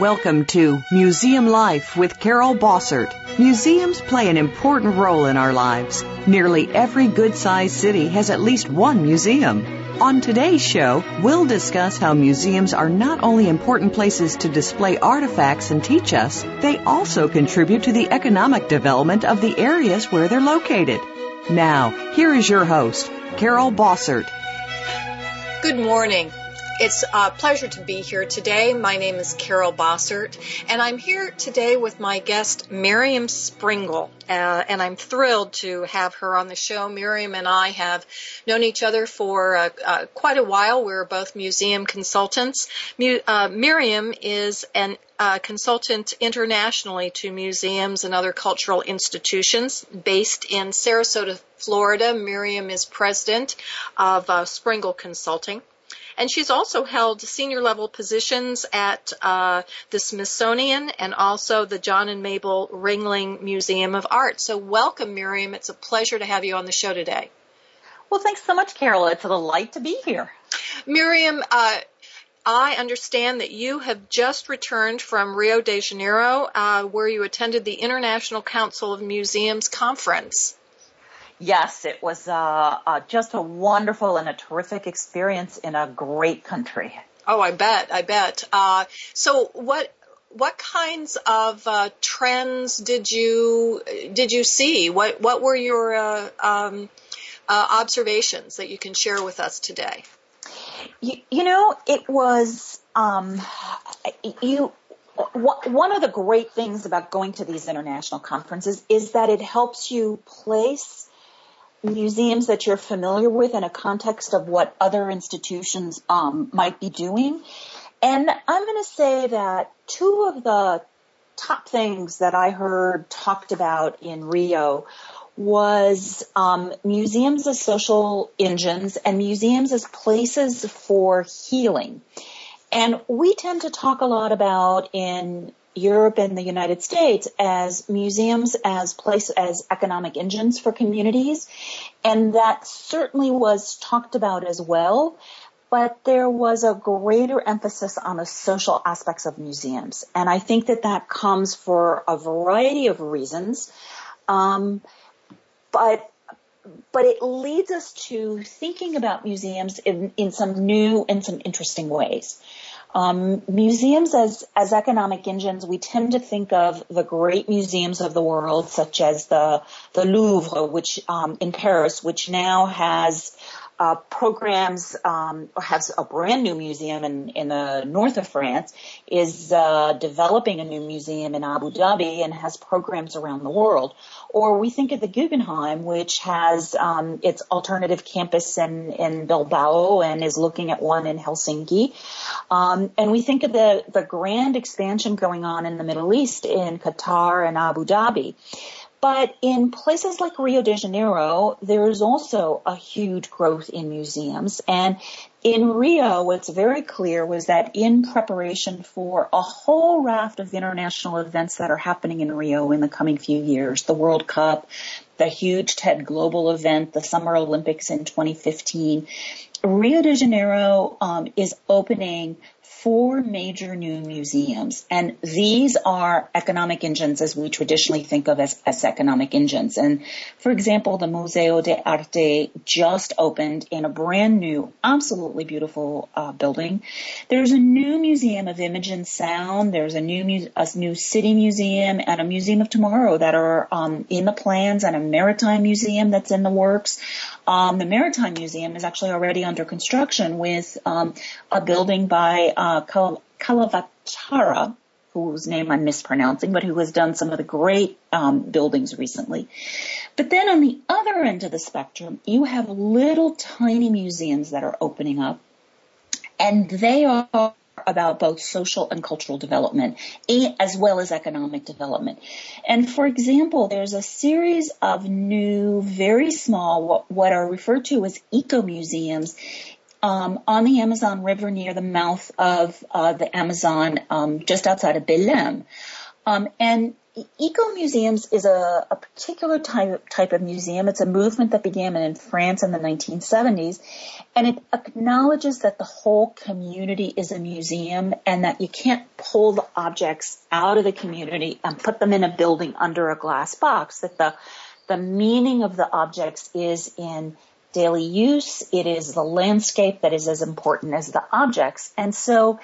Welcome to Museum Life with Carol Bossert. Museums play an important role in our lives. Nearly every good sized city has at least one museum. On today's show, we'll discuss how museums are not only important places to display artifacts and teach us, they also contribute to the economic development of the areas where they're located. Now, here is your host, Carol Bossert. Good morning. It's a pleasure to be here today. My name is Carol Bossert, and I'm here today with my guest, Myriam Springuel. Uh, and I'm thrilled to have her on the show. Myriam and I have known each other for uh, uh, quite a while. We're both museum consultants. Mu- uh, Myriam is an uh, consultant internationally to museums and other cultural institutions based in Sarasota, Florida. Myriam is president of uh, Springuel Consulting. And she's also held senior level positions at uh, the Smithsonian and also the John and Mabel Ringling Museum of Art. So welcome, Myriam. It's a pleasure to have you on the show today. Well, thanks so much, Carol. It's a delight to be here. Myriam, uh, I understand that you have just returned from Rio de Janeiro, uh, where you attended the International Council of Museums conference. Yes, it was uh, uh, just a wonderful and a terrific experience in a great country. Oh, I bet, I bet. Uh, so, what what kinds of uh, trends did you did you see? What what were your uh, um, uh, observations that you can share with us today? You, you know, it was um, you one of the great things about going to these international conferences is that it helps you place museums that you're familiar with in a context of what other institutions um, might be doing. And I'm going to say that two of the top things that I heard talked about in Rio was um, museums as social engines and museums as places for healing. And we tend to talk a lot about in Europe and the United States as museums as place as economic engines for communities. And that certainly was talked about as well. But there was a greater emphasis on the social aspects of museums. And I think that that comes for a variety of reasons. Um, but but it leads us to thinking about museums in, in some new and some interesting ways. Um, museums as as economic engines, we tend to think of the great museums of the world, such as the the Louvre, which um, in Paris, which now has uh, programs um, or has a brand new museum in, in the north of France, is uh, developing a new museum in Abu Dhabi and has programs around the world. Or we think of the Guggenheim, which has um, its alternative campus in, in Bilbao and is looking at one in Helsinki. Um, and we think of the, the grand expansion going on in the Middle East in Qatar and Abu Dhabi. But in places like Rio de Janeiro, there is also a huge growth in museums. And in Rio, what's very clear was that in preparation for a whole raft of international events that are happening in Rio in the coming few years, the World Cup, the huge TED Global event, the Summer Olympics in 2015, Rio de Janeiro um, is opening four major new museums. And these are economic engines as we traditionally think of as, as economic engines. And for example, the Museo de Arte just opened in a brand new, absolutely beautiful uh, building. There's a new museum of image and sound. There's a new, mu- a new city museum and a museum of tomorrow that are um, in the plans and a maritime museum that's in the works. Um, the Maritime Museum is actually already under construction with um, a building by uh, Calavatara, whose name I'm mispronouncing, but who has done some of the great um, buildings recently. But then on the other end of the spectrum, you have little tiny museums that are opening up, and they are about both social and cultural development as well as economic development. And for example, there's a series of new, very small, what, are referred to as eco museums um, on the Amazon River near the mouth of uh, the Amazon, um, just outside of Belém. Um, and Eco museums is a, a, particular type, type of museum. It's a movement that began in France in the 1970s, and it acknowledges that the whole community is a museum and that you can't pull the objects out of the community and put them in a building under a glass box. That the the meaning of the objects is in daily use. It is the landscape that is as important as the objects, and so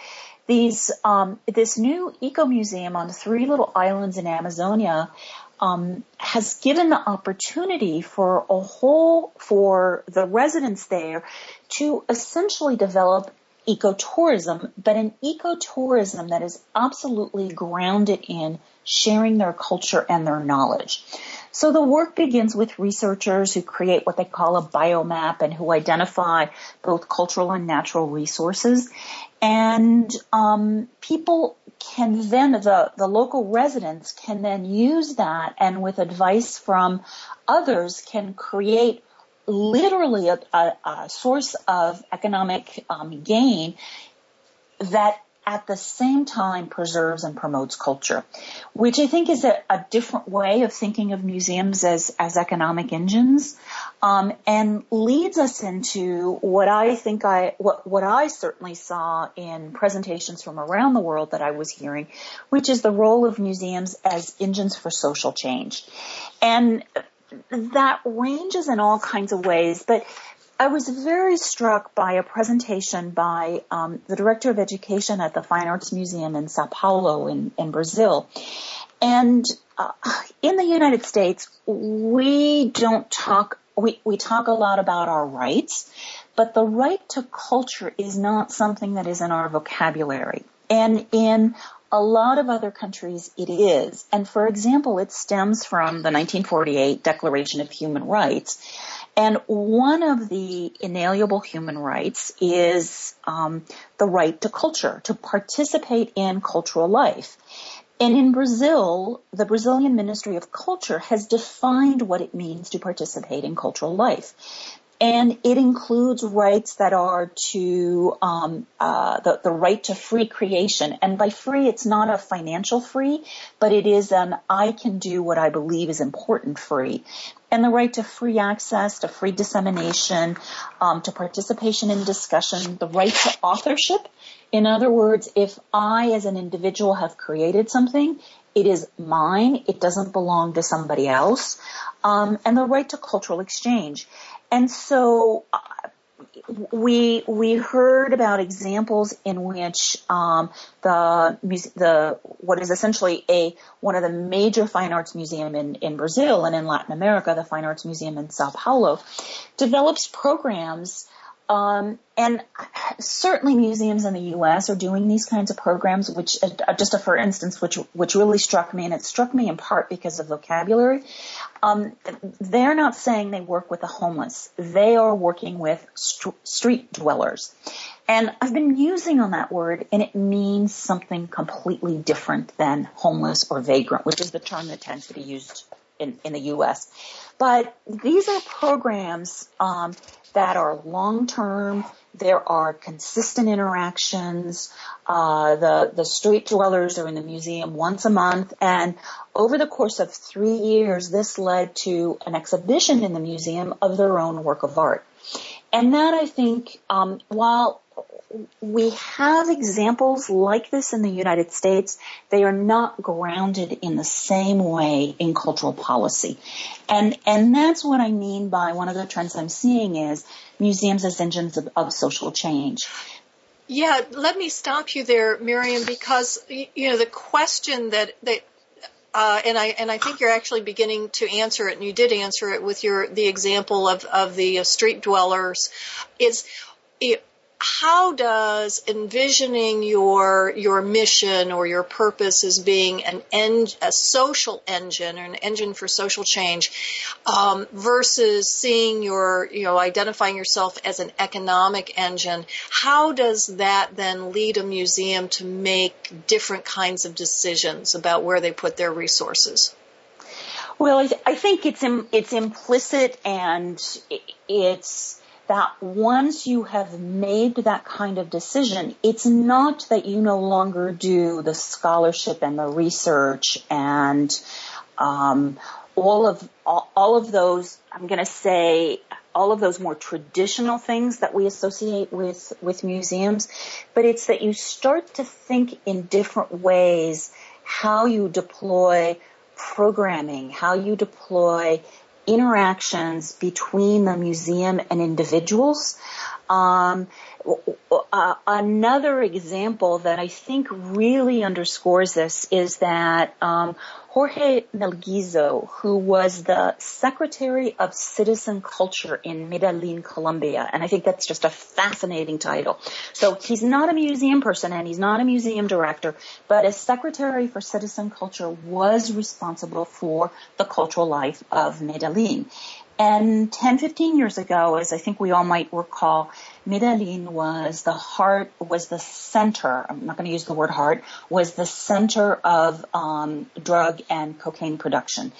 these um, this new eco museum on three little islands in Amazonia um, has given the opportunity for a whole for the residents there to essentially develop ecotourism, but an ecotourism that is absolutely grounded in sharing their culture and their knowledge. So the work begins with researchers who create what they call a biomap and who identify both cultural and natural resources. And um, people can then, the, the local residents can then use that and with advice from others can create literally a, a, a source of economic um, gain that at the same time preserves and promotes culture, which I think is a, a different way of thinking of museums as, as economic engines, um, and leads us into what I think I, what, what I certainly saw in presentations from around the world that I was hearing, which is the role of museums as engines for social change. And that ranges in all kinds of ways, but I was very struck by a presentation by um, the director of education at the Fine Arts Museum in Sao Paulo in, in Brazil. And uh, in the United States, we don't talk, we, we talk a lot about our rights, but the right to culture is not something that is in our vocabulary. And in a lot of other countries it is. And for example, it stems from the 1948 Declaration of Human Rights and one of the inalienable human rights is um, the right to culture, to participate in cultural life. And in Brazil, the Brazilian Ministry of Culture has defined what it means to participate in cultural life. And it includes rights that are to um, uh, the, the right to free creation. And by free, it's not a financial free, but it is an I can do what I believe is important free. And the right to free access, to free dissemination, um, to participation in discussion, the right to authorship. In other words, if I as an individual have created something, it is mine. It doesn't belong to somebody else. Um, and the right to cultural exchange. And so uh, we we heard about examples in which um, the the what is essentially a one of the major fine arts museum in in Brazil and in Latin America, the Fine Arts Museum in Sao Paulo, develops programs um, and certainly museums in the U.S. are doing these kinds of programs, which uh, just a, for instance, which which really struck me, and it struck me in part because of vocabulary. Um, they're not saying they work with the homeless; they are working with st- street dwellers. And I've been using on that word, and it means something completely different than homeless or vagrant, which is the term that tends to be used in, in the U.S. But these are programs um, that are long term. There are consistent interactions. Uh, the the street dwellers are in the museum once a month, and over the course of three years, this led to an exhibition in the museum of their own work of art. And that I think, um, while we have examples like this in the United States. They are not grounded in the same way in cultural policy. And, and that's what I mean by one of the trends I'm seeing is museums as engines of, of social change. Yeah, let me stop you there, Myriam, because you know the question that that uh, and I and I think you're actually beginning to answer it, and you did answer it with your the example of of the street dwellers. Is it, how does envisioning your your mission or your purpose as being an a social engine or an engine for social change um, versus seeing your you know identifying yourself as an economic engine how does that then lead a museum to make different kinds of decisions about where they put their resources? Well i think it's it's implicit and it's that once you have made that kind of decision, it's not that you no longer do the scholarship and the research and um, all of all, all of those. I'm going to say all of those more traditional things that we associate with with museums, but it's that you start to think in different ways how you deploy programming, how you deploy interactions between the museum and individuals. Um, another example that I think really underscores this is that um, Jorge Melguizo, who was the Secretary of Citizen Culture in Medellin, Colombia. And I think that's just a fascinating title. So he's not a museum person and he's not a museum director, but as Secretary for Citizen Culture was responsible for the cultural life of Medellin. And 10, 15 years ago, as I think we all might recall, Medellin was the heart, was the center, I'm not going to use the word heart, was the center of um, drug and cocaine production.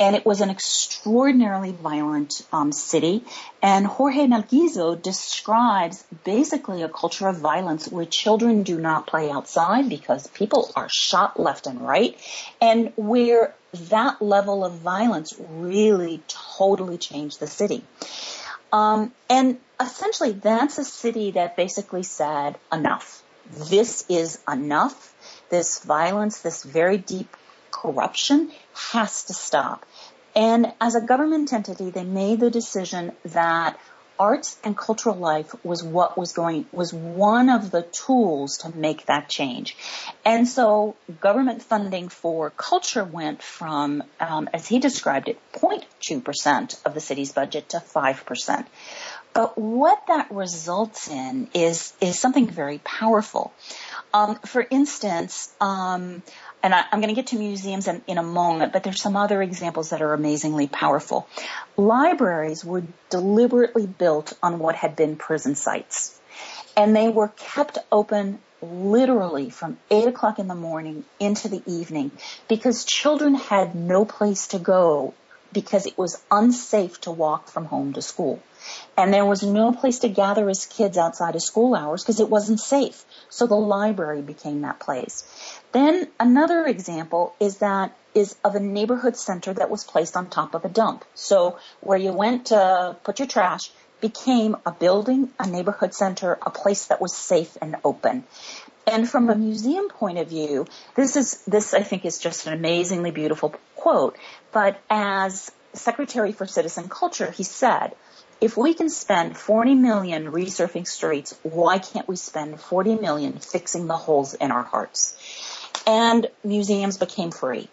And it was an extraordinarily violent um, city. And Jorge Melguizo describes basically a culture of violence where children do not play outside because people are shot left and right, and where that level of violence really totally changed the city. Um, and essentially, that's a city that basically said, enough. This is enough. This violence, this very deep corruption has to stop. And as a government entity, they made the decision that arts and cultural life was what was going, was one of the tools to make that change. And so government funding for culture went from, um, as he described it, 0.2% of the city's budget to 5%. But what that results in is, is something very powerful. Um, for instance, um, and I, am going to get to museums in, in a moment, but there's some other examples that are amazingly powerful. Libraries were deliberately built on what had been prison sites. And they were kept open literally from 8 o'clock in the morning into the evening because children had no place to go because it was unsafe to walk from home to school. And there was no place to gather as kids outside of school hours because it wasn't safe. So the library became that place. Then another example is that is of a neighborhood center that was placed on top of a dump. So where you went to put your trash became a building, a neighborhood center, a place that was safe and open. And from a museum point of view, this is, this I think is just an amazingly beautiful quote. But as Secretary for Citizen Culture, he said, if we can spend 40 million resurfacing streets, why can't we spend 40 million fixing the holes in our hearts? And museums became free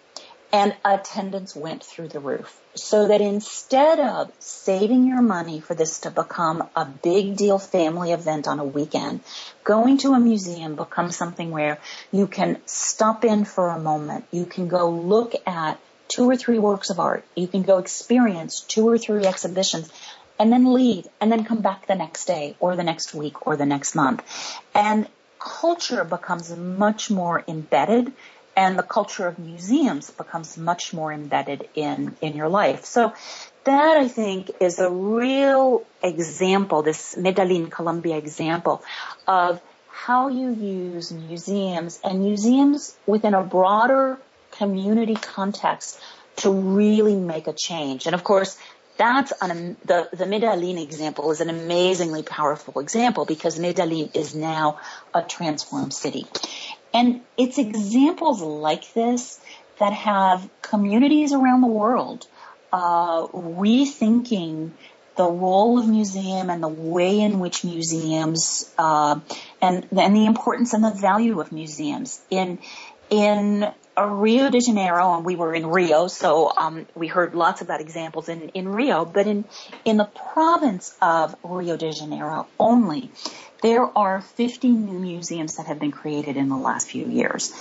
and attendance went through the roof. So that instead of saving your money for this to become a big deal family event on a weekend, going to a museum becomes something where you can stop in for a moment. You can go look at two or three works of art. You can go experience two or three exhibitions and then leave and then come back the next day or the next week or the next month. And culture becomes much more embedded and the culture of museums becomes much more embedded in, in your life. So that I think is a real example, this Medellin, Colombia example of how you use museums and museums within a broader community context to really make a change. And of course, that's an, the, the Medellin example is an amazingly powerful example because Medellin is now a transformed city. And it's examples like this that have communities around the world uh, rethinking the role of museum and the way in which museums uh, and and the importance and the value of museums in in Rio de Janeiro, and we were in Rio, so um, we heard lots that examples in, in Rio. But in in the province of Rio de Janeiro only, there are 50 new museums that have been created in the last few years.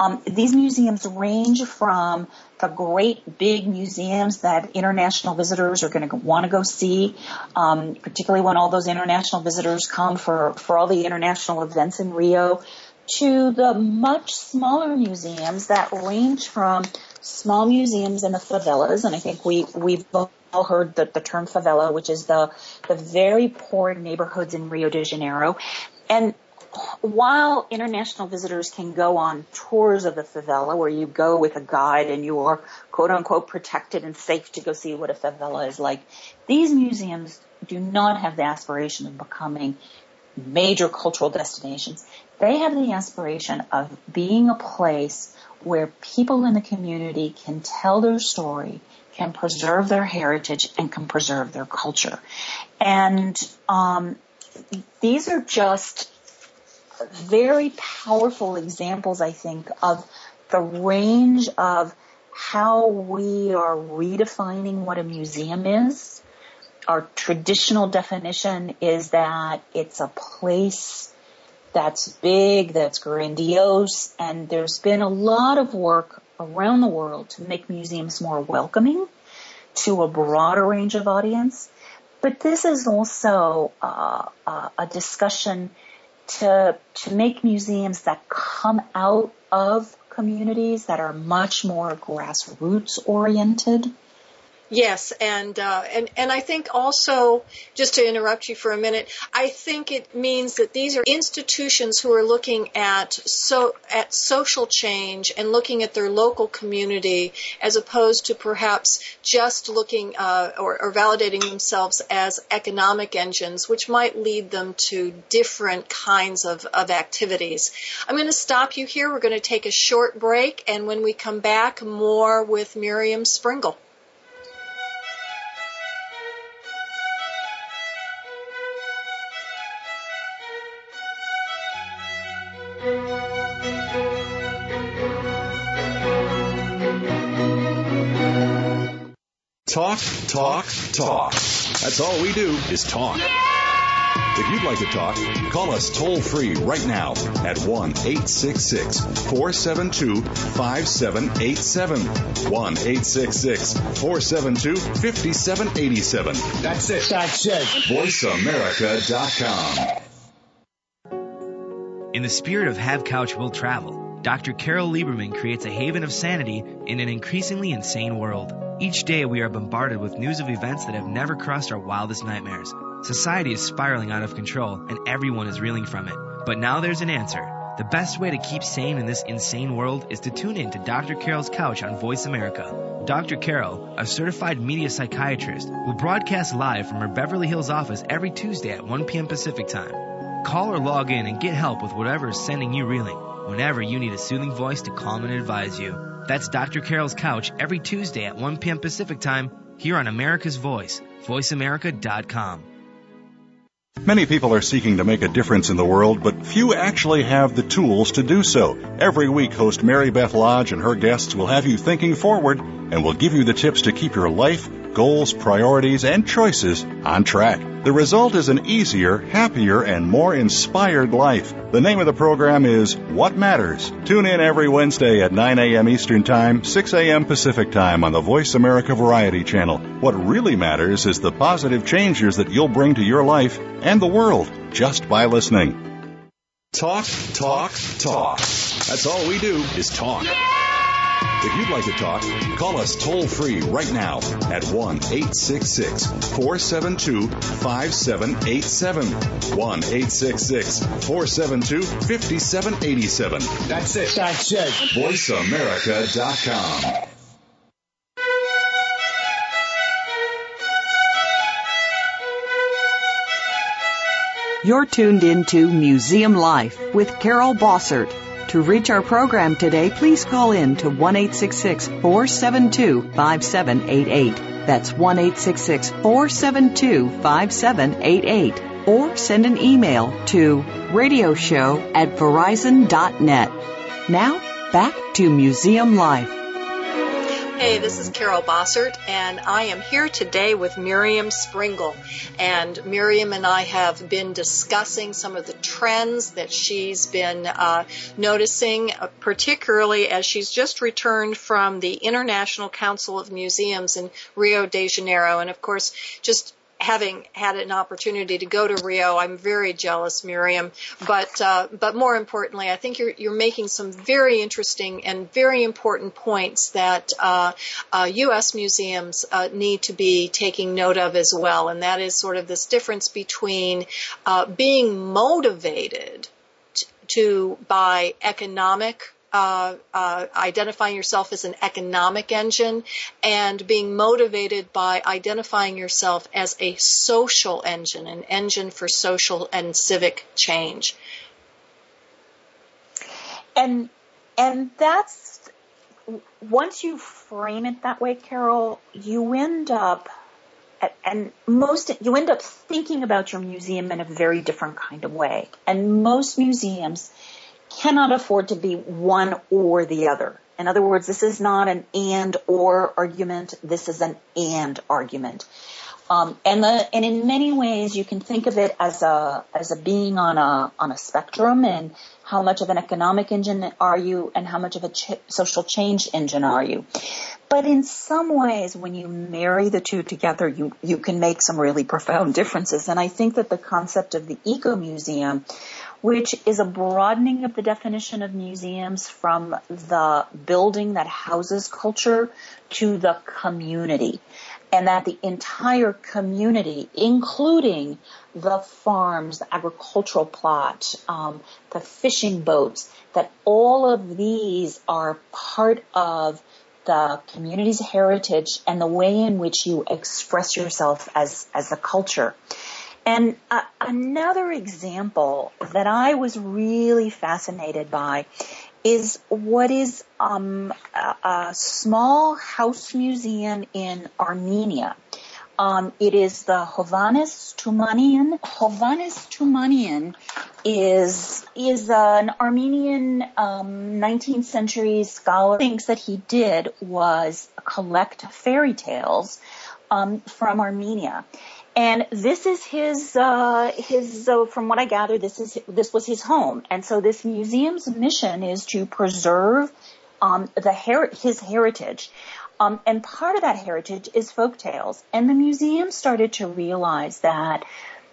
Um, these museums range from the great big museums that international visitors are going to want to go see, um, particularly when all those international visitors come for, for all the international events in Rio, to the much smaller museums that range from small museums in the favelas, and I think we, we've all heard the, the term favela, which is the, the very poor neighborhoods in Rio de Janeiro. And while international visitors can go on tours of the favela where you go with a guide and you are quote unquote protected and safe to go see what a favela is like, these museums do not have the aspiration of becoming major cultural destinations. They have the aspiration of being a place where people in the community can tell their story, can preserve their heritage, and can preserve their culture. And um, these are just very powerful examples, I think, of the range of how we are redefining what a museum is. Our traditional definition is that it's a place that's big, that's grandiose, and there's been a lot of work around the world to make museums more welcoming to a broader range of audience. But this is also uh, uh, a discussion to to make museums that come out of communities that are much more grassroots oriented Yes, and uh, and and I think also, just to interrupt you for a minute, I think it means that these are institutions who are looking at so at social change and looking at their local community as opposed to perhaps just looking uh, or, or validating themselves as economic engines, which might lead them to different kinds of, of activities. I'm going to stop you here. We're going to take a short break, and when we come back, more with Myriam Springuel. Talk, talk, talk. That's all we do is talk. If you'd like to talk, call us toll free right now at 1 866 472 5787. 1 866 472 5787. That's it. That's it. VoiceAmerica.com. In the spirit of Have Couch Will Travel, Dr. Carol Lieberman creates a haven of sanity in an increasingly insane world. Each day we are bombarded with news of events that have never crossed our wildest nightmares. Society is spiraling out of control and everyone is reeling from it. But now there's an answer. The best way to keep sane in this insane world is to tune in to Dr. Carol's Couch on Voice America. Dr. Carol, a certified media psychiatrist, will broadcast live from her Beverly Hills office every Tuesday at 1 p.m. Pacific Time. Call or log in and get help with whatever is sending you reeling whenever you need a soothing voice to calm and advise you. That's Dr. Carol's Couch every Tuesday at 1 p.m. Pacific Time here on America's Voice, voiceamerica.com. Many people are seeking to make a difference in the world, but few actually have the tools to do so. Every week, host Mary Beth Lodge and her guests will have you thinking forward and will give you the tips to keep your life goals, priorities, and choices on track. The result is an easier, happier, and more inspired life. The name of the program is What Matters. Tune in every Wednesday at 9 a.m. Eastern Time, 6 a.m. Pacific Time on the Voice America Variety Channel. What really matters is the positive changes that you'll bring to your life and the world just by listening. Talk, talk, talk. That's all we do is talk. If you'd like to talk, call us toll free right now at 1 866 472 5787. 1 866 472 5787. That's it. That's it. VoiceAmerica.com. You're tuned into Museum Life with Carol Bossert. To reach our program today, please call in to 1 472 5788. That's 1 472 5788. Or send an email to radioshow at verizon.net. Now, back to Museum Life. Hey, this is Carol Bossert, and I am here today with Myriam Springuel. And Myriam and I have been discussing some of the trends that she's been uh, noticing, uh, particularly as she's just returned from the International Council of Museums in Rio de Janeiro. And of course, just having had an opportunity to go to Rio, I'm very jealous, Myriam. But uh, but more importantly, I think you're you're making some very interesting and very important points that uh, uh, U.S. museums uh, need to be taking note of as well, and that is sort of this difference between uh, being motivated to, to by economic uh, uh, identifying yourself as an economic engine and being motivated by identifying yourself as a social engine, an engine for social and civic change. And and that's once you frame it that way, Carol, you end up and most you end up thinking about your museum in a very different kind of way. And most museums cannot afford to be one or the other. In other words, this is not an and or argument. This is an and argument. Um, and the and in many ways you can think of it as a as a being on a on a spectrum and how much of an economic engine are you and how much of a ch- social change engine are you but in some ways when you marry the two together you you can make some really profound differences and i think that the concept of the eco museum which is a broadening of the definition of museums from the building that houses culture to the community. And that the entire community, including the farms, the agricultural plot, um, the fishing boats, that all of these are part of the community's heritage and the way in which you express yourself as, as a culture. And uh, another example that I was really fascinated by is what is um, a, a, small house museum in Armenia. Um, it is the Hovhannes Tumanian. Hovhannes Tumanian is is an Armenian um, 19th century scholar. Things that he did was collect fairy tales um, from Armenia, and this is his, uh, his, from what I gather, this is, this was his home. And so this museum's mission is to preserve, um, the her- his heritage. Um, and part of that heritage is folk tales. And the museum started to realize that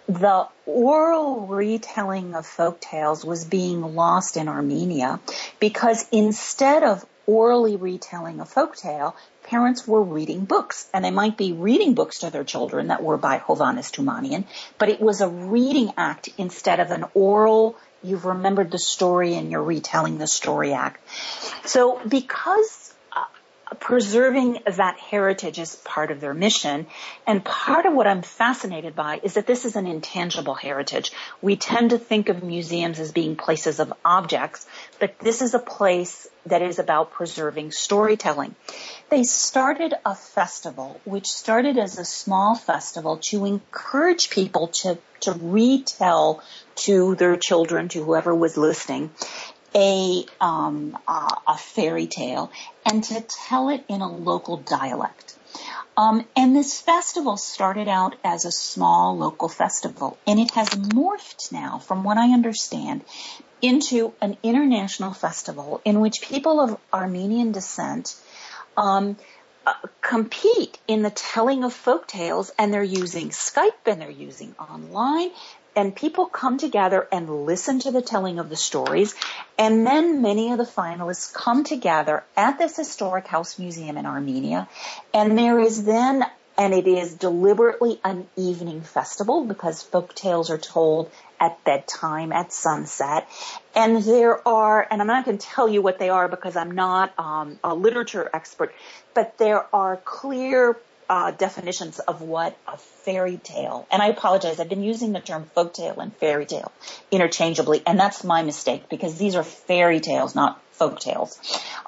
the oral retelling of folk tales was being lost in Armenia because instead of orally retelling a folk tale, parents were reading books and they might be reading books to their children that were by Hovhannes Toumanian, but it was a reading act instead of an oral, you've remembered the story and you're retelling the story act. So because preserving that heritage is part of their mission. And part of what I'm fascinated by is that this is an intangible heritage. We tend to think of museums as being places of objects, but this is a place that is about preserving storytelling. They started a festival, which started as a small festival to encourage people to, to retell to their children, to whoever was listening, a, um, a fairy tale and to tell it in a local dialect. Um, and this festival started out as a small local festival, and it has morphed now, from what I understand, into an international festival in which people of Armenian descent um, uh, compete in the telling of folk tales, and they're using Skype and they're using online. And people come together and listen to the telling of the stories. And then many of the finalists come together at this historic house museum in Armenia. And there is then and it is deliberately an evening festival because folk tales are told at bedtime, at sunset. And there are, and I'm not going to tell you what they are because I'm not um, a literature expert, but there are clear uh, definitions of what a fairy tale. And I apologize, I've been using the term folk tale and fairy tale interchangeably, and that's my mistake because these are fairy tales, not folk tales.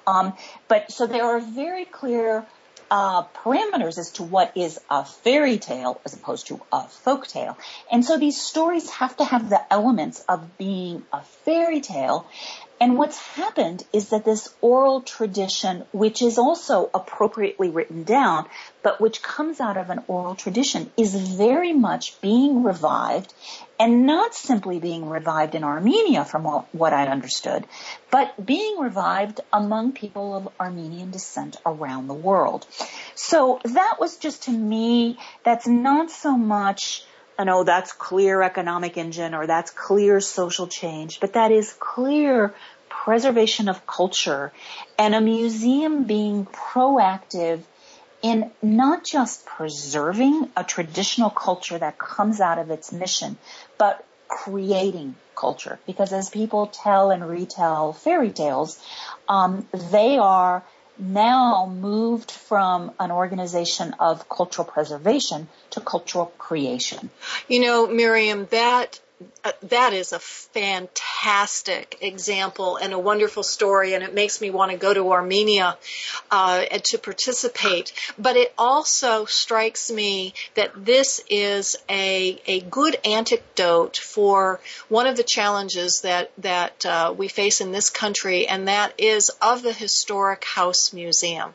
Um, but so there are very clear uh, parameters as to what is a fairy tale as opposed to a folk tale. And so these stories have to have the elements of being a fairy tale And what's happened is that this oral tradition, which is also appropriately written down, but which comes out of an oral tradition, is very much being revived and not simply being revived in Armenia from what I understood, but being revived among people of Armenian descent around the world. So that was just to me, that's not so much and oh, that's clear economic engine or that's clear social change, but that is clear preservation of culture and a museum being proactive in not just preserving a traditional culture that comes out of its mission, but creating culture. Because as people tell and retell fairy tales, um, they are now moved from an organization of cultural preservation to cultural creation. You know, Myriam, that that is a fantastic example and a wonderful story, and it makes me want to go to Armenia uh, to participate. But it also strikes me that this is a a good antidote for one of the challenges that that uh, we face in this country, and that is of the historic house museum.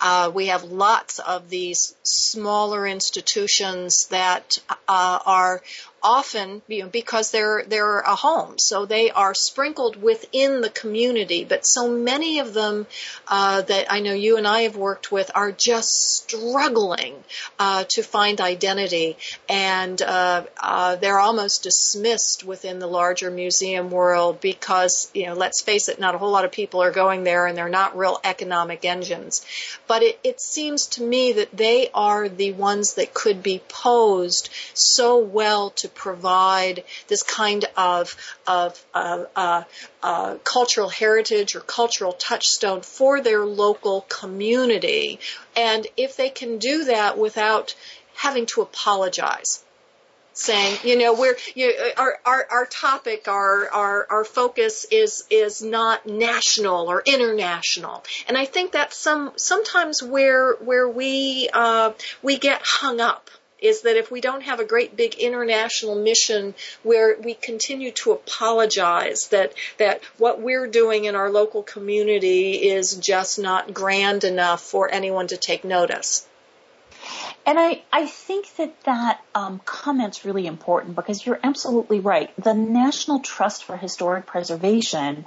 Uh, we have lots of these smaller institutions that uh, are often you know, because they're they're a home, so they are sprinkled within the community. But so many of them uh, that I know you and I have worked with are just struggling uh, to find identity, and uh, uh they're almost dismissed within the larger museum world because you know, let's face it, not a whole lot of people are going there, and they're not real economic engines. But it, it seems to me that they are the ones that could be posed so well to provide this kind of of uh, uh, uh, cultural heritage or cultural touchstone for their local community, and if they can do that without having to apologize saying, you know, we're you, our, our our topic, our our our focus is is not national or international, and I think that's some sometimes where where we uh, we get hung up is that if we don't have a great big international mission where we continue to apologize that that what we're doing in our local community is just not grand enough for anyone to take notice. And I, I think that that um, comment's really important because you're absolutely right. The National Trust for Historic Preservation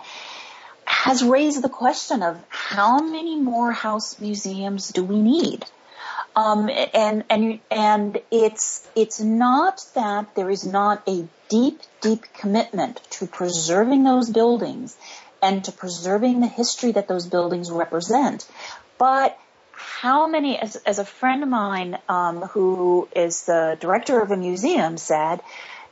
has raised the question of how many more house museums do we need? Um, and and and it's it's not that there is not a deep deep commitment to preserving those buildings and to preserving the history that those buildings represent, but how many, as, as a friend of mine um, who is the director of a museum said,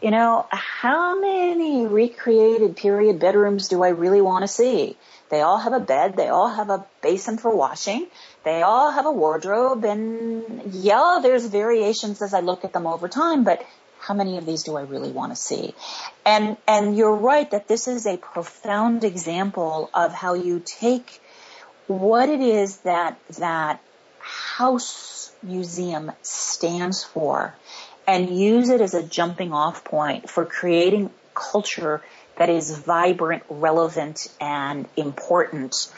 you know, how many recreated period bedrooms do I really want to see? They all have a bed, they all have a basin for washing, they all have a wardrobe and yeah, there's variations as I look at them over time, but how many of these do I really want to see? And, and you're right that this is a profound example of how you take what it is that, that house museum stands for and use it as a jumping off point for creating culture that is vibrant, relevant, and important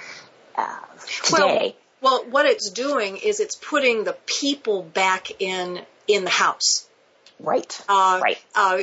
uh, today. Well, well, what it's doing is it's putting the people back in in the house. Right. Uh, right. Uh,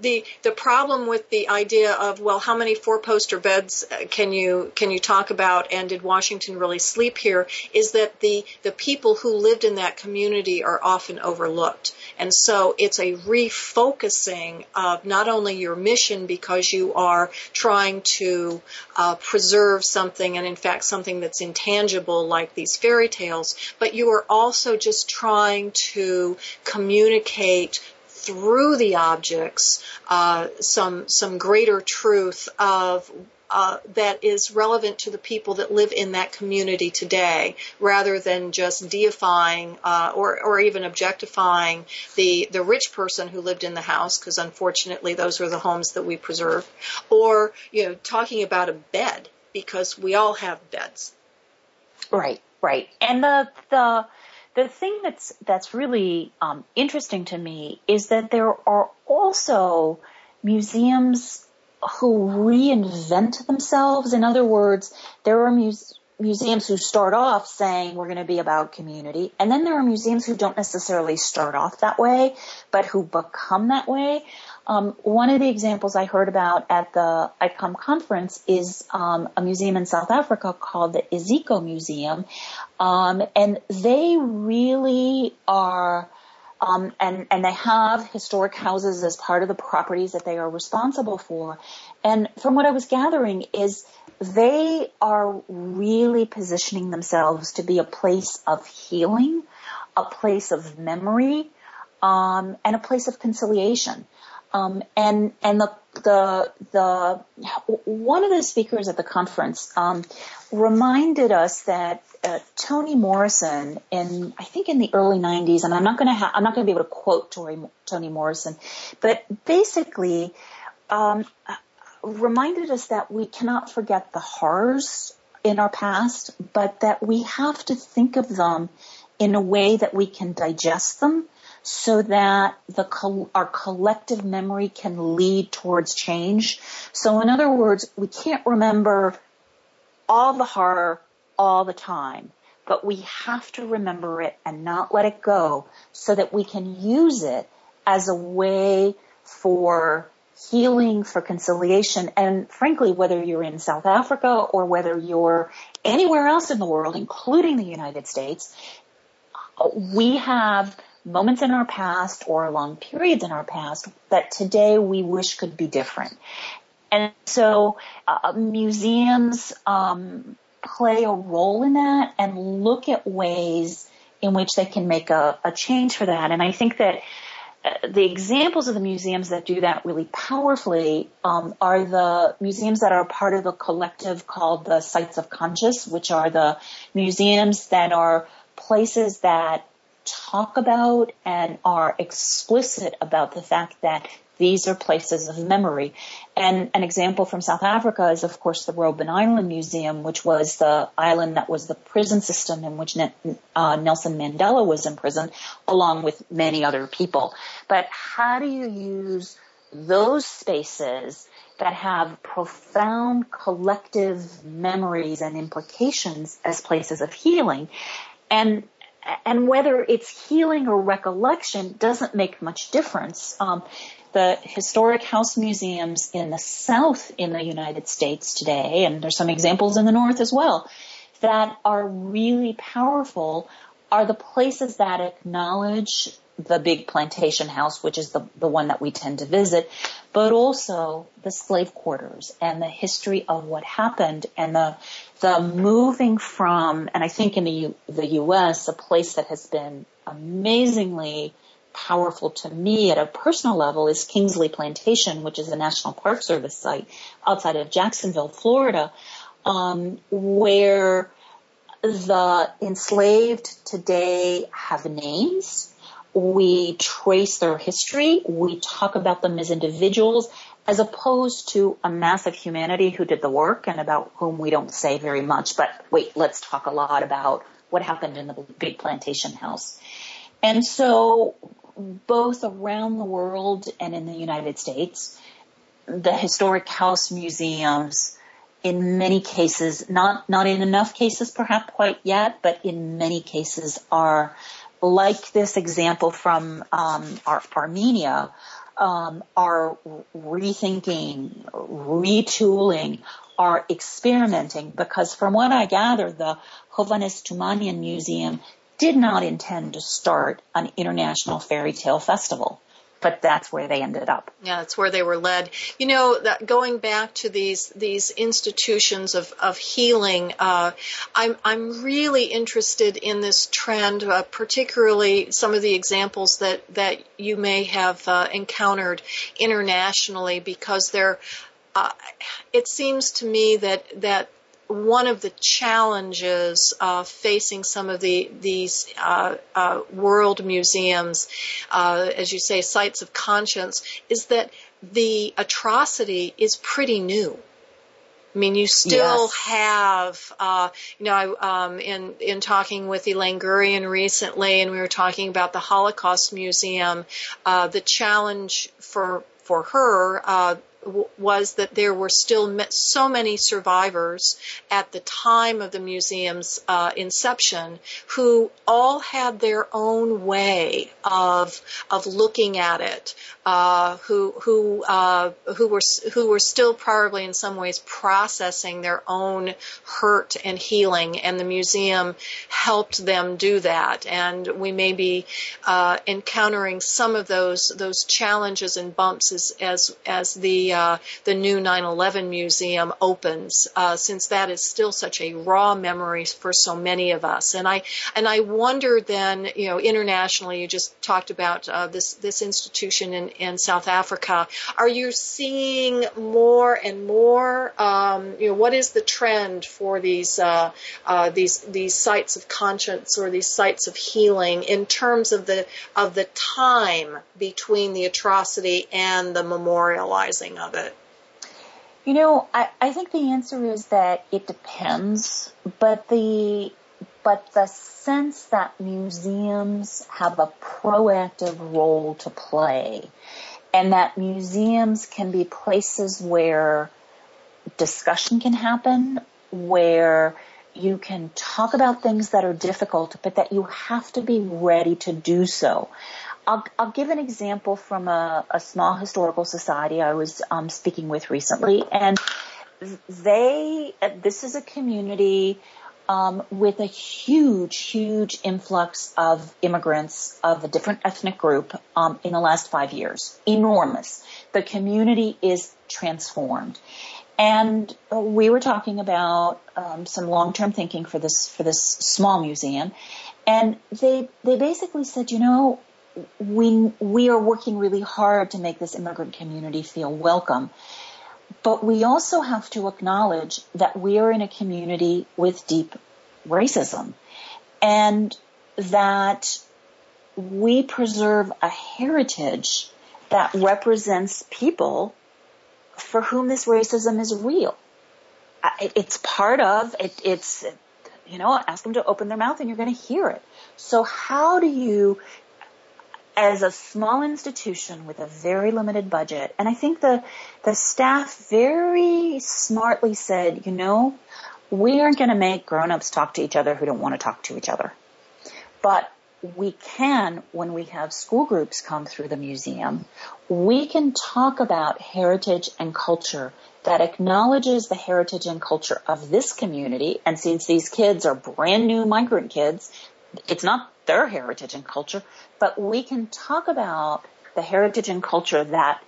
the the problem with the idea of well, how many four poster beds uh, can you can you talk about, and did Washington really sleep here? Is that the the people who lived in that community are often overlooked, and so it's a refocusing of not only your mission because you are trying to uh, preserve something, and in fact something that's intangible like these fairy tales, but you are also just trying to communicate through the objects uh, some some greater truth of uh, that is relevant to the people that live in that community today, rather than just deifying uh, or or even objectifying the the rich person who lived in the house, because unfortunately those are the homes that we preserve, or you know talking about a bed because we all have beds. Right, right, and the the the thing that's that's really um, interesting to me is that there are also museums who reinvent themselves. In other words, there are muse- museums who start off saying we're going to be about community, and then there are museums who don't necessarily start off that way, but who become that way. Um, one of the examples I heard about at the ICOM conference is um, a museum in South Africa called the Iziko Museum, um, and they really are. Um, and and they have historic houses as part of the properties that they are responsible for. And from what I was gathering is they are really positioning themselves to be a place of healing, a place of memory, um, and a place of conciliation. Um, and and the the the one of the speakers at the conference um, reminded us that uh, Toni Morrison in I think in the early 90s, and I'm not going to ha- I'm not going to be able to quote Tori, Toni Morrison, but basically um, reminded us that we cannot forget the horrors in our past, but that we have to think of them in a way that we can digest them so that the our collective memory can lead towards change. So in other words, we can't remember all the horror all the time, but we have to remember it and not let it go so that we can use it as a way for healing, for conciliation, and frankly, whether you're in South Africa or whether you're anywhere else in the world, including the United States, we have moments in our past or long periods in our past that today we wish could be different. And so uh, museums um, play a role in that and look at ways in which they can make a, a change for that. And I think that uh, the examples of the museums that do that really powerfully um, are the museums that are part of a collective called the Sites of Conscience, which are the museums that are places that talk about and are explicit about the fact that these are places of memory. And an example from South Africa is, of course, the Robben Island Museum, which was the island that was the prison system in which uh, Nelson Mandela was imprisoned, along with many other people. But how do you use those spaces that have profound collective memories and implications as places of healing? And and whether it's healing or recollection doesn't make much difference. Um, the historic house museums in the South in the United States today, and there's some examples in the North as well, that are really powerful are the places that acknowledge the big plantation house, which is the, the one that we tend to visit, but also the slave quarters and the history of what happened and the the moving from, and I think in the U, the U.S., a place that has been amazingly powerful to me at a personal level is Kingsley Plantation, which is a National Park Service site outside of Jacksonville, Florida, um, where the enslaved today have names we trace their history, we talk about them as individuals, as opposed to a mass of humanity who did the work and about whom we don't say very much. But wait, let's talk a lot about what happened in the big plantation house. And so both around the world and in the United States, the historic house museums in many cases, not, not in enough cases perhaps quite yet, but in many cases are like this example from um, Armenia, um, are rethinking, retooling, are experimenting because from what I gather, the Hovhannes Tumanyan Museum did not intend to start an international fairy tale festival but that's where they ended up. Yeah, that's where they were led. You know, that going back to these these institutions of of healing, uh, I'm I'm really interested in this trend, uh, particularly some of the examples that that you may have uh, encountered internationally, because they're. Uh, it seems to me that that one of the challenges uh, facing some of the these uh, uh, world museums, uh, as you say, sites of conscience, is that the atrocity is pretty new. I mean, you still yes. have, uh, you know, I, um, in in talking with Elaine Gurian recently, and we were talking about the Holocaust Museum. Uh, the challenge for for her was that there were still so many survivors at the time of the museum's uh, inception who all had their own way of of looking at it, uh, who who uh, who were who were still probably in some ways processing their own hurt and healing, and the museum helped them do that. And we may be uh, encountering some of those those challenges and bumps as as, as the uh, the new 9/11 museum opens, uh, since that is still such a raw memory for so many of us. And I and I wonder then, you know, internationally, you just talked about uh, this this institution in, in South Africa. Are you seeing more and more? Um, you know, what is the trend for these uh, uh, these these sites of conscience or these sites of healing in terms of the of the time between the atrocity and the memorializing of it? You know, I, I think the answer is that it depends, but the but the sense that museums have a proactive role to play and that museums can be places where discussion can happen, where you can talk about things that are difficult, but that you have to be ready to do so. I'll, I'll give an example from a, a small historical society I was um, speaking with recently, and they, this is a community um, with a huge, huge influx of immigrants of a different ethnic group um, in the last five years. Enormous. The community is transformed. And we were talking about um, some long-term thinking for this for this small museum, and they they basically said, you know, we we are working really hard to make this immigrant community feel welcome. But we also have to acknowledge that we are in a community with deep racism and that we preserve a heritage that represents people for whom this racism is real. It's part of it. It's, you know, ask them to open their mouth and you're going to hear it. So how do you as a small institution with a very limited budget, and I think the the staff very smartly said, you know, we aren't going to make grown-ups talk to each other who don't want to talk to each other. But we can, when we have school groups come through the museum, we can talk about heritage and culture that acknowledges the heritage and culture of this community. And since these kids are brand new migrant kids, it's not their heritage and culture, but we can talk about the heritage and culture that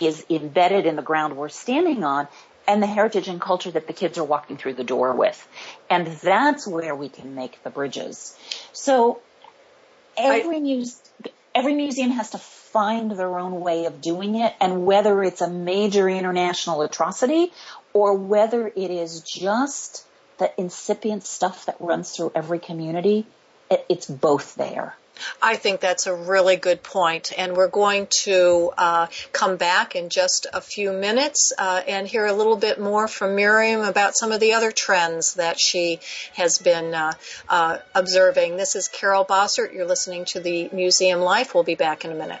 is embedded in the ground we're standing on and the heritage and culture that the kids are walking through the door with. And that's where we can make the bridges. So every I, muse, every museum has to find their own way of doing it and whether it's a major international atrocity or whether it is just the incipient stuff that runs through every community, it's both there. I think that's a really good point, and we're going to uh, come back in just a few minutes uh, and hear a little bit more from Myriam about some of the other trends that she has been uh, uh observing. This is Carol Bossert. You're listening to the Museum Life. We'll be back in a minute.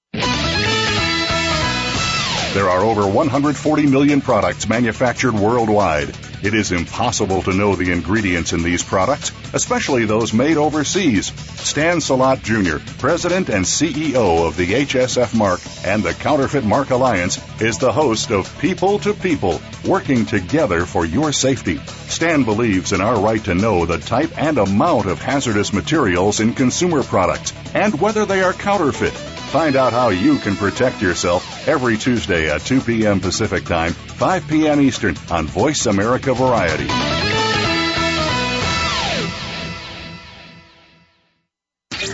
There are over 140 million products manufactured worldwide. It is impossible to know the ingredients in these products, especially those made overseas. Stan Salat Jr., President and CEO of the HSF Mark and the Counterfeit Mark Alliance, is the host of People to People, working together for your safety. Stan believes in our right to know the type and amount of hazardous materials in consumer products and whether they are counterfeit. Find out how you can protect yourself every Tuesday at 2 p.m. Pacific Time, 5 p.m. Eastern on Voice America Variety.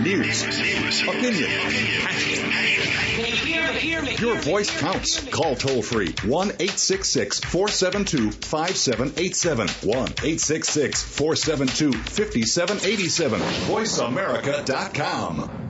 News, opinion, your voice counts. Call toll free 1 866 472 5787. 1 866 472 5787. VoiceAmerica.com.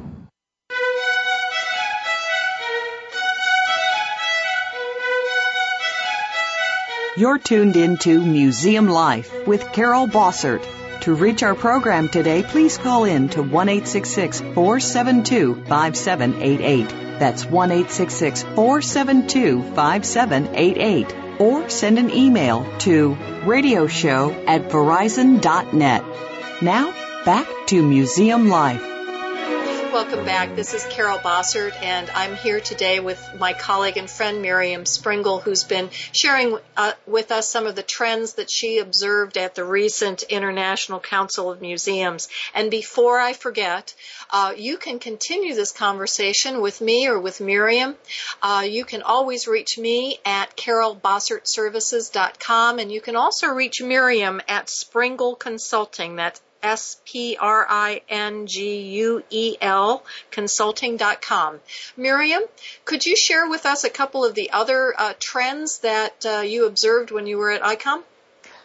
You're tuned into Museum Life with Carol Bossert. To reach our program today, please call in to 1 472 5788. That's 1 472 5788. Or send an email to radioshow at verizon.net. Now, back to Museum Life. Welcome back. This is Carol Bossert, and I'm here today with my colleague and friend Myriam Springuel, who's been sharing uh, with us some of the trends that she observed at the recent International Council of Museums. And before I forget, uh, you can continue this conversation with me or with Myriam. Uh, you can always reach me at carolbossertservices.com, and you can also reach Myriam at Springuel Consulting. That's S P R I N G U E L consulting.com. Myriam, could you share with us a couple of the other uh, trends that uh, you observed when you were at ICOM?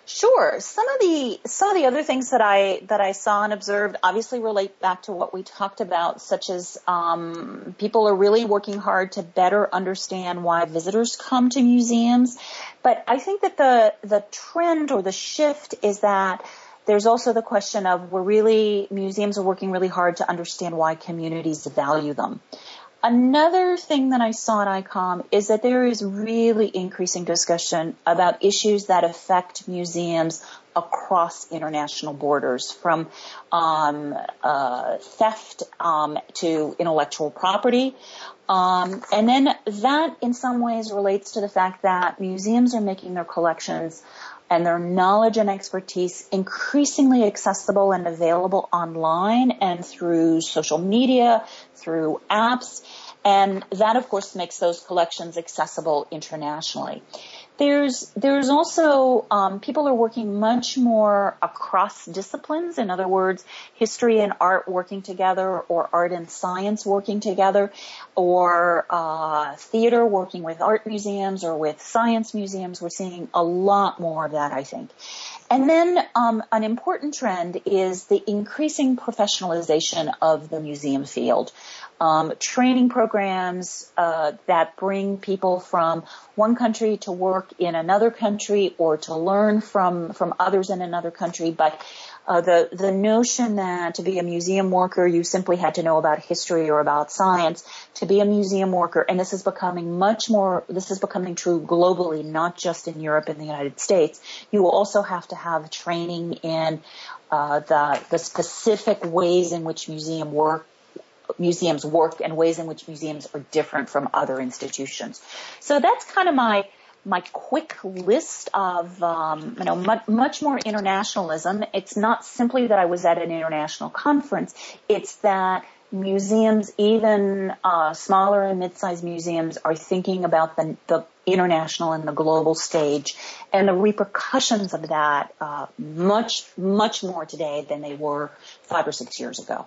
Sure. Some of the some of the other things that I that I saw and observed obviously relate back to what we talked about, such as um, people are really working hard to better understand why visitors come to museums. But I think that the the trend or the shift is that there's also the question of we're really, museums are working really hard to understand why communities value them. Another thing that I saw at ICOM is that there is really increasing discussion about issues that affect museums across international borders, from um, uh, theft um, to intellectual property. Um, and then that in some ways relates to the fact that museums are making their collections and their knowledge and expertise increasingly accessible and available online and through social media, through apps. And that, of course, makes those collections accessible internationally. There's there's also um, people are working much more across disciplines. In other words, history and art working together, or art and science working together, or uh, theater working with art museums or with science museums. We're seeing a lot more of that, I think. And then um, an important trend is the increasing professionalization of the museum field um, training programs uh, that bring people from one country to work in another country or to learn from from others in another country. But uh, the the notion that to be a museum worker you simply had to know about history or about science to be a museum worker, and this is becoming much more. This is becoming true globally, not just in Europe and the United States. You will also have to have training in uh, the the specific ways in which museum work museums work and ways in which museums are different from other institutions. So that's kind of my my quick list of um, you know much, much more internationalism. It's not simply that I was at an international conference; it's that museums, even uh, smaller and mid-sized museums, are thinking about the, the international and the global stage and the repercussions of that uh, much much more today than they were five or six years ago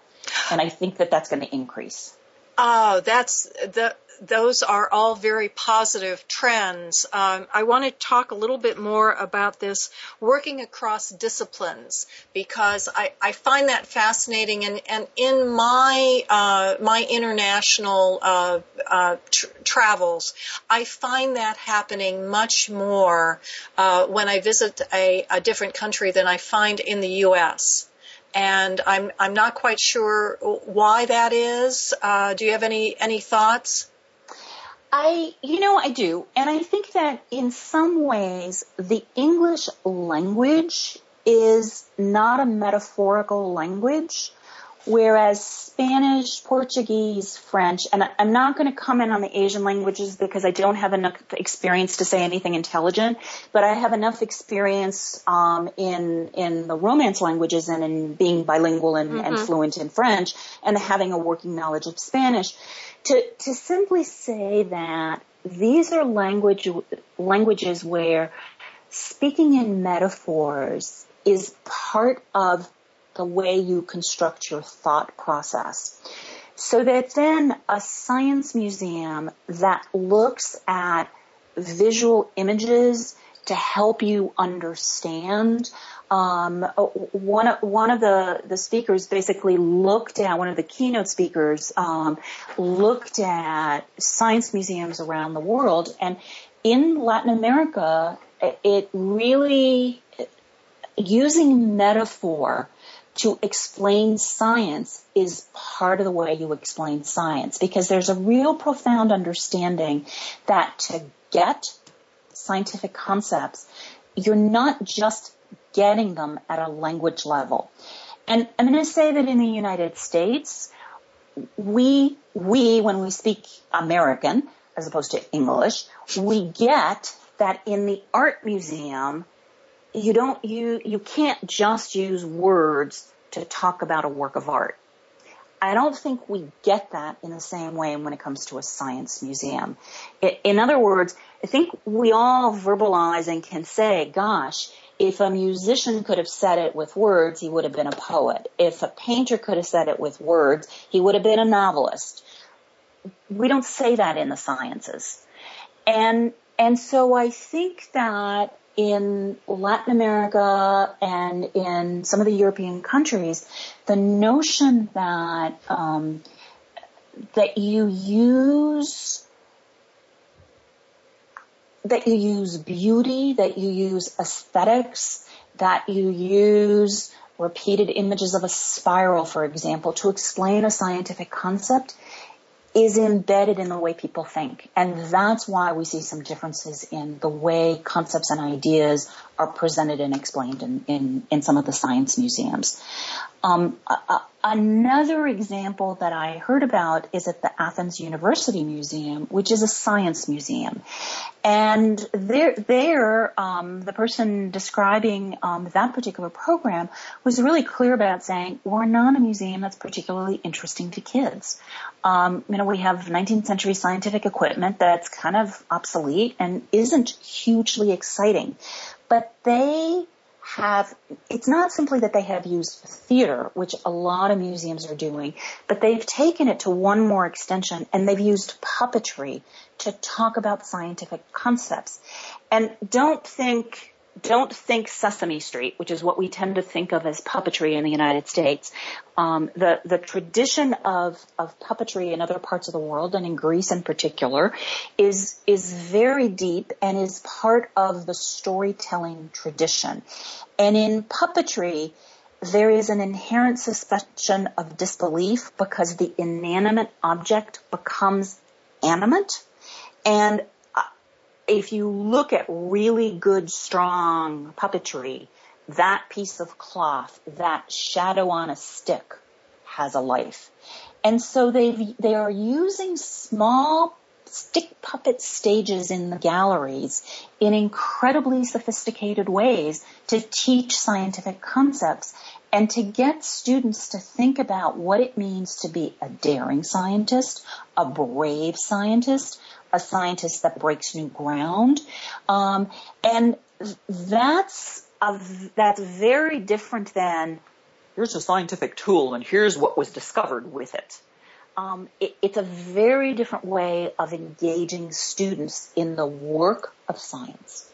and I think that that's going to increase. Oh, that's the those are all very positive trends. Um, I want to talk a little bit more about this working across disciplines because I, I find that fascinating. And, and in my uh, my international uh, uh, tr- travels, I find that happening much more uh, when I visit a, a different country than I find in the U.S and I'm I'm not quite sure why that is. Uh, do you have any any thoughts? I, you know, I do. And I think that in some ways, the English language is not a metaphorical language, whereas Spanish, Portuguese, French, and I'm not going to comment on the Asian languages because I don't have enough experience to say anything intelligent, but I have enough experience um, in in the Romance languages and in being bilingual and, mm-hmm. and fluent in French and having a working knowledge of Spanish to to simply say that these are language languages where speaking in metaphors is part of the way you construct your thought process. So that then a science museum that looks at visual images to help you understand. Um, one of one of the the speakers basically looked at one of the keynote speakers um, looked at science museums around the world, and in Latin America, it really using metaphor to explain science is part of the way you explain science because there's a real profound understanding that to get scientific concepts, you're not just getting them at a language level. And I'm going to say that in the United States, we, we, when we speak American, as opposed to English, we get that in the art museum, you don't you you can't just use words to talk about a work of art. I don't think we get that in the same way when it comes to a science museum. In other words, I think we all verbalize and can say, gosh, if a musician could have said it with words, he would have been a poet. If a painter could have said it with words, he would have been a novelist. We don't say that in the sciences. And, and so I think that in Latin America and in some of the European countries, the notion that um, that you use that you use beauty, that you use aesthetics, that you use repeated images of a spiral, for example, to explain a scientific concept is embedded in the way people think. And that's why we see some differences in the way concepts and ideas are presented and explained in, in, in some of the science museums. Um, Another example that I heard about is at the Athens University Museum, which is a science museum. And there, there um, the person describing um, that particular program was really clear about saying, we're not a museum that's particularly interesting to kids. Um, you know, we have 19th century scientific equipment that's kind of obsolete and isn't hugely exciting. But they have, it's not simply that they have used theater, which a lot of museums are doing, but they've taken it to one more extension and they've used puppetry to talk about scientific concepts. And don't think don't think Sesame Street, which is what we tend to think of as puppetry in the United States. Um, the the tradition of of puppetry in other parts of the world and in Greece in particular is is very deep and is part of the storytelling tradition. And in puppetry, there is an inherent suspension of disbelief because the inanimate object becomes animate and if you look at really good, strong puppetry, that piece of cloth, that shadow on a stick has a life. And so they they are using small stick puppet stages in the galleries in incredibly sophisticated ways to teach scientific concepts and to get students to think about what it means to be a daring scientist, a brave scientist, a scientist that breaks new ground. Um, and that's a, that's very different than here's a scientific tool and here's what was discovered with it. Um, it, it's a very different way of engaging students in the work of science.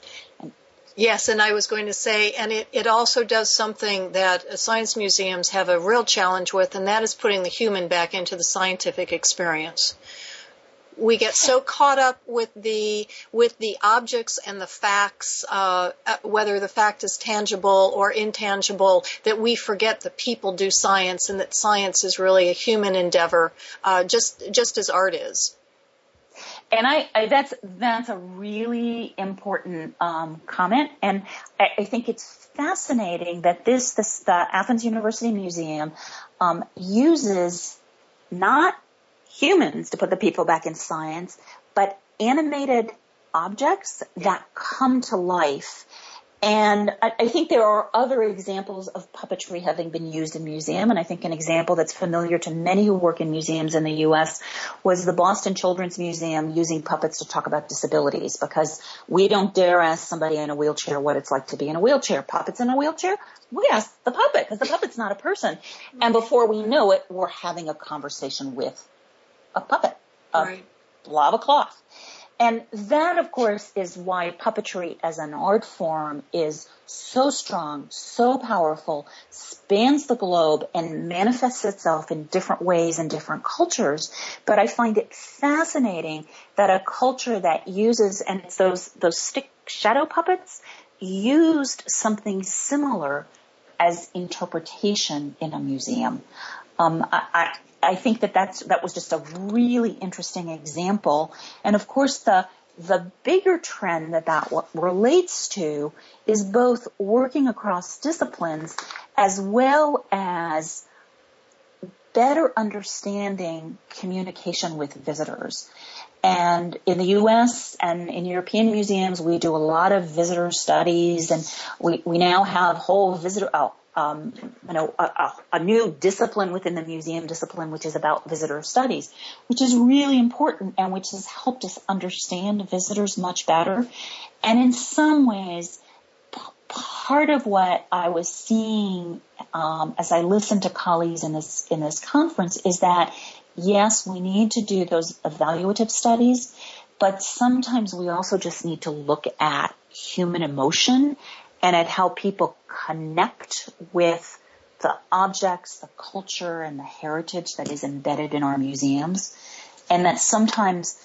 Yes, and I was going to say, and it, it also does something that science museums have a real challenge with, and that is putting the human back into the scientific experience we get so caught up with the with the objects and the facts, uh, uh, whether the fact is tangible or intangible, that we forget that people do science and that science is really a human endeavor, uh, just just as art is. and I, I, that's that's a really important um, comment, and I, I, think it's fascinating that this this the Athens University Museum um, uses not humans to put the people back in science, but animated objects that come to life and I, I, think there are other examples of puppetry having been used in museum. And I think an example that's familiar to many who work in museums in the U.S. was the Boston Children's Museum using puppets to talk about disabilities because we don't dare ask somebody in a wheelchair what it's like to be in a wheelchair. Puppets in a wheelchair? We ask the puppet because the puppet's not a person. And before we know it, we're having a conversation with a puppet, a right. blob of cloth. And that, of course, is why puppetry as an art form is so strong, so powerful, spans the globe, and manifests itself in different ways in different cultures. But I find it fascinating that a culture that uses, and it's those, those stick shadow puppets, used something similar as interpretation in a museum. Um, I, I think that that's, that was just a really interesting example. And of course, the, the bigger trend that that relates to is both working across disciplines as well as better understanding communication with visitors. And in the U.S. and in European museums, we do a lot of visitor studies, and we, we now have whole visitor oh, um, you know, a, a, new discipline within the museum discipline, which is about visitor studies, which is really important and which has helped us understand visitors much better. And in some ways, p- part of what I was seeing um, as I listened to colleagues in this in this conference is that yes, we need to do those evaluative studies, but sometimes we also just need to look at human emotion and at how people connect with the objects, the culture, and the heritage that is embedded in our museums. And that sometimes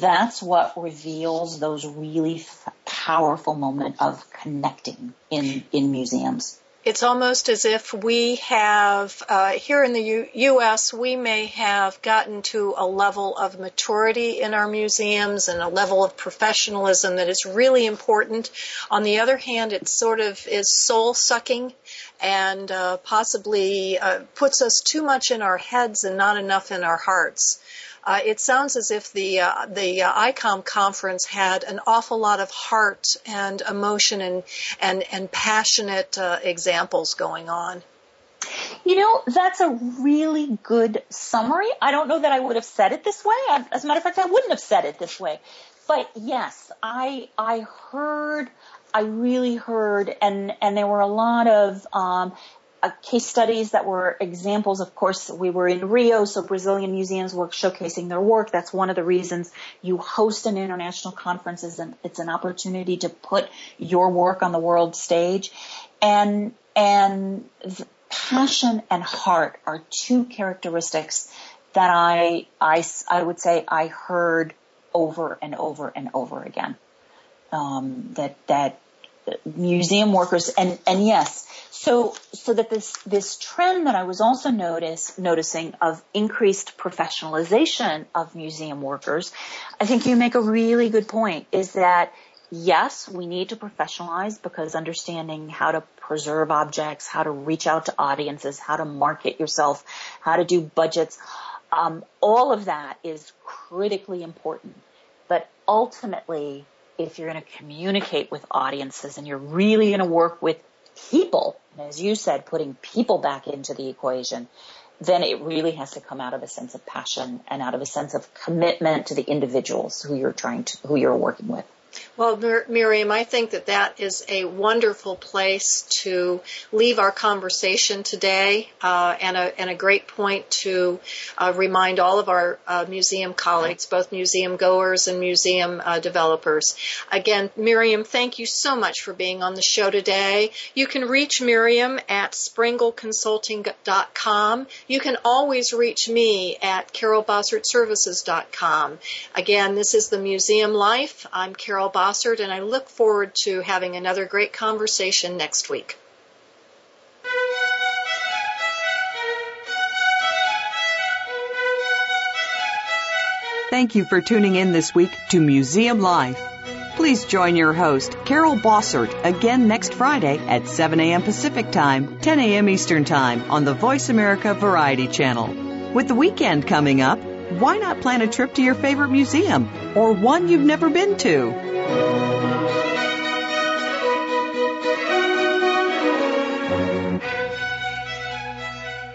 that's what reveals those really f- powerful moments of connecting in, in museums it's almost as if we have, uh, here in the U- U.S., we may have gotten to a level of maturity in our museums and a level of professionalism that is really important. On the other hand, it sort of is soul sucking and uh, possibly uh, puts us too much in our heads and not enough in our hearts. Uh, it sounds as if the uh, the uh, ICOM conference had an awful lot of heart and emotion and and and passionate uh, examples going on. You know, that's a really good summary. I don't know that I would have said it this way. As a matter of fact, I wouldn't have said it this way. But yes, I I heard I really heard, and and there were a lot of um, uh, case studies that were examples. Of course, we were in Rio, so Brazilian museums were showcasing their work. That's one of the reasons you host an international conference is an, it's an opportunity to put your work on the world stage. And, and passion and heart are two characteristics that I, I, I would say I heard over and over and over again. Um, that, that museum workers and, and yes, so, so that this, this trend that I was also notice, noticing of increased professionalization of museum workers, I think you make a really good point is that yes, we need to professionalize because understanding how to preserve objects, how to reach out to audiences, how to market yourself, how to do budgets, um, all of that is critically important. But ultimately, if you're going to communicate with audiences and you're really going to work with people, as you said, putting people back into the equation, then it really has to come out of a sense of passion and out of a sense of commitment to the individuals who you're trying to, who you're working with. Well, Mir- Myriam, I think that that is a wonderful place to leave our conversation today, uh, and, a, and a great point to uh, remind all of our uh, museum colleagues, both museum goers and museum uh, developers. Again, Myriam, thank you so much for being on the show today. You can reach Myriam at springuelconsulting.com. You can always reach me at carolbossertservices.com. Again, this is the Museum Life. I'm Carol Carol Bossert, and I look forward to having another great conversation next week. Thank you for tuning in this week to Museum Life. Please join your host, Carol Bossert, again next Friday at 7 a.m. Pacific Time, 10 a.m. Eastern Time on the Voice America Variety Channel. With the weekend coming up, why not plan a trip to your favorite museum or one you've never been to? Thank you.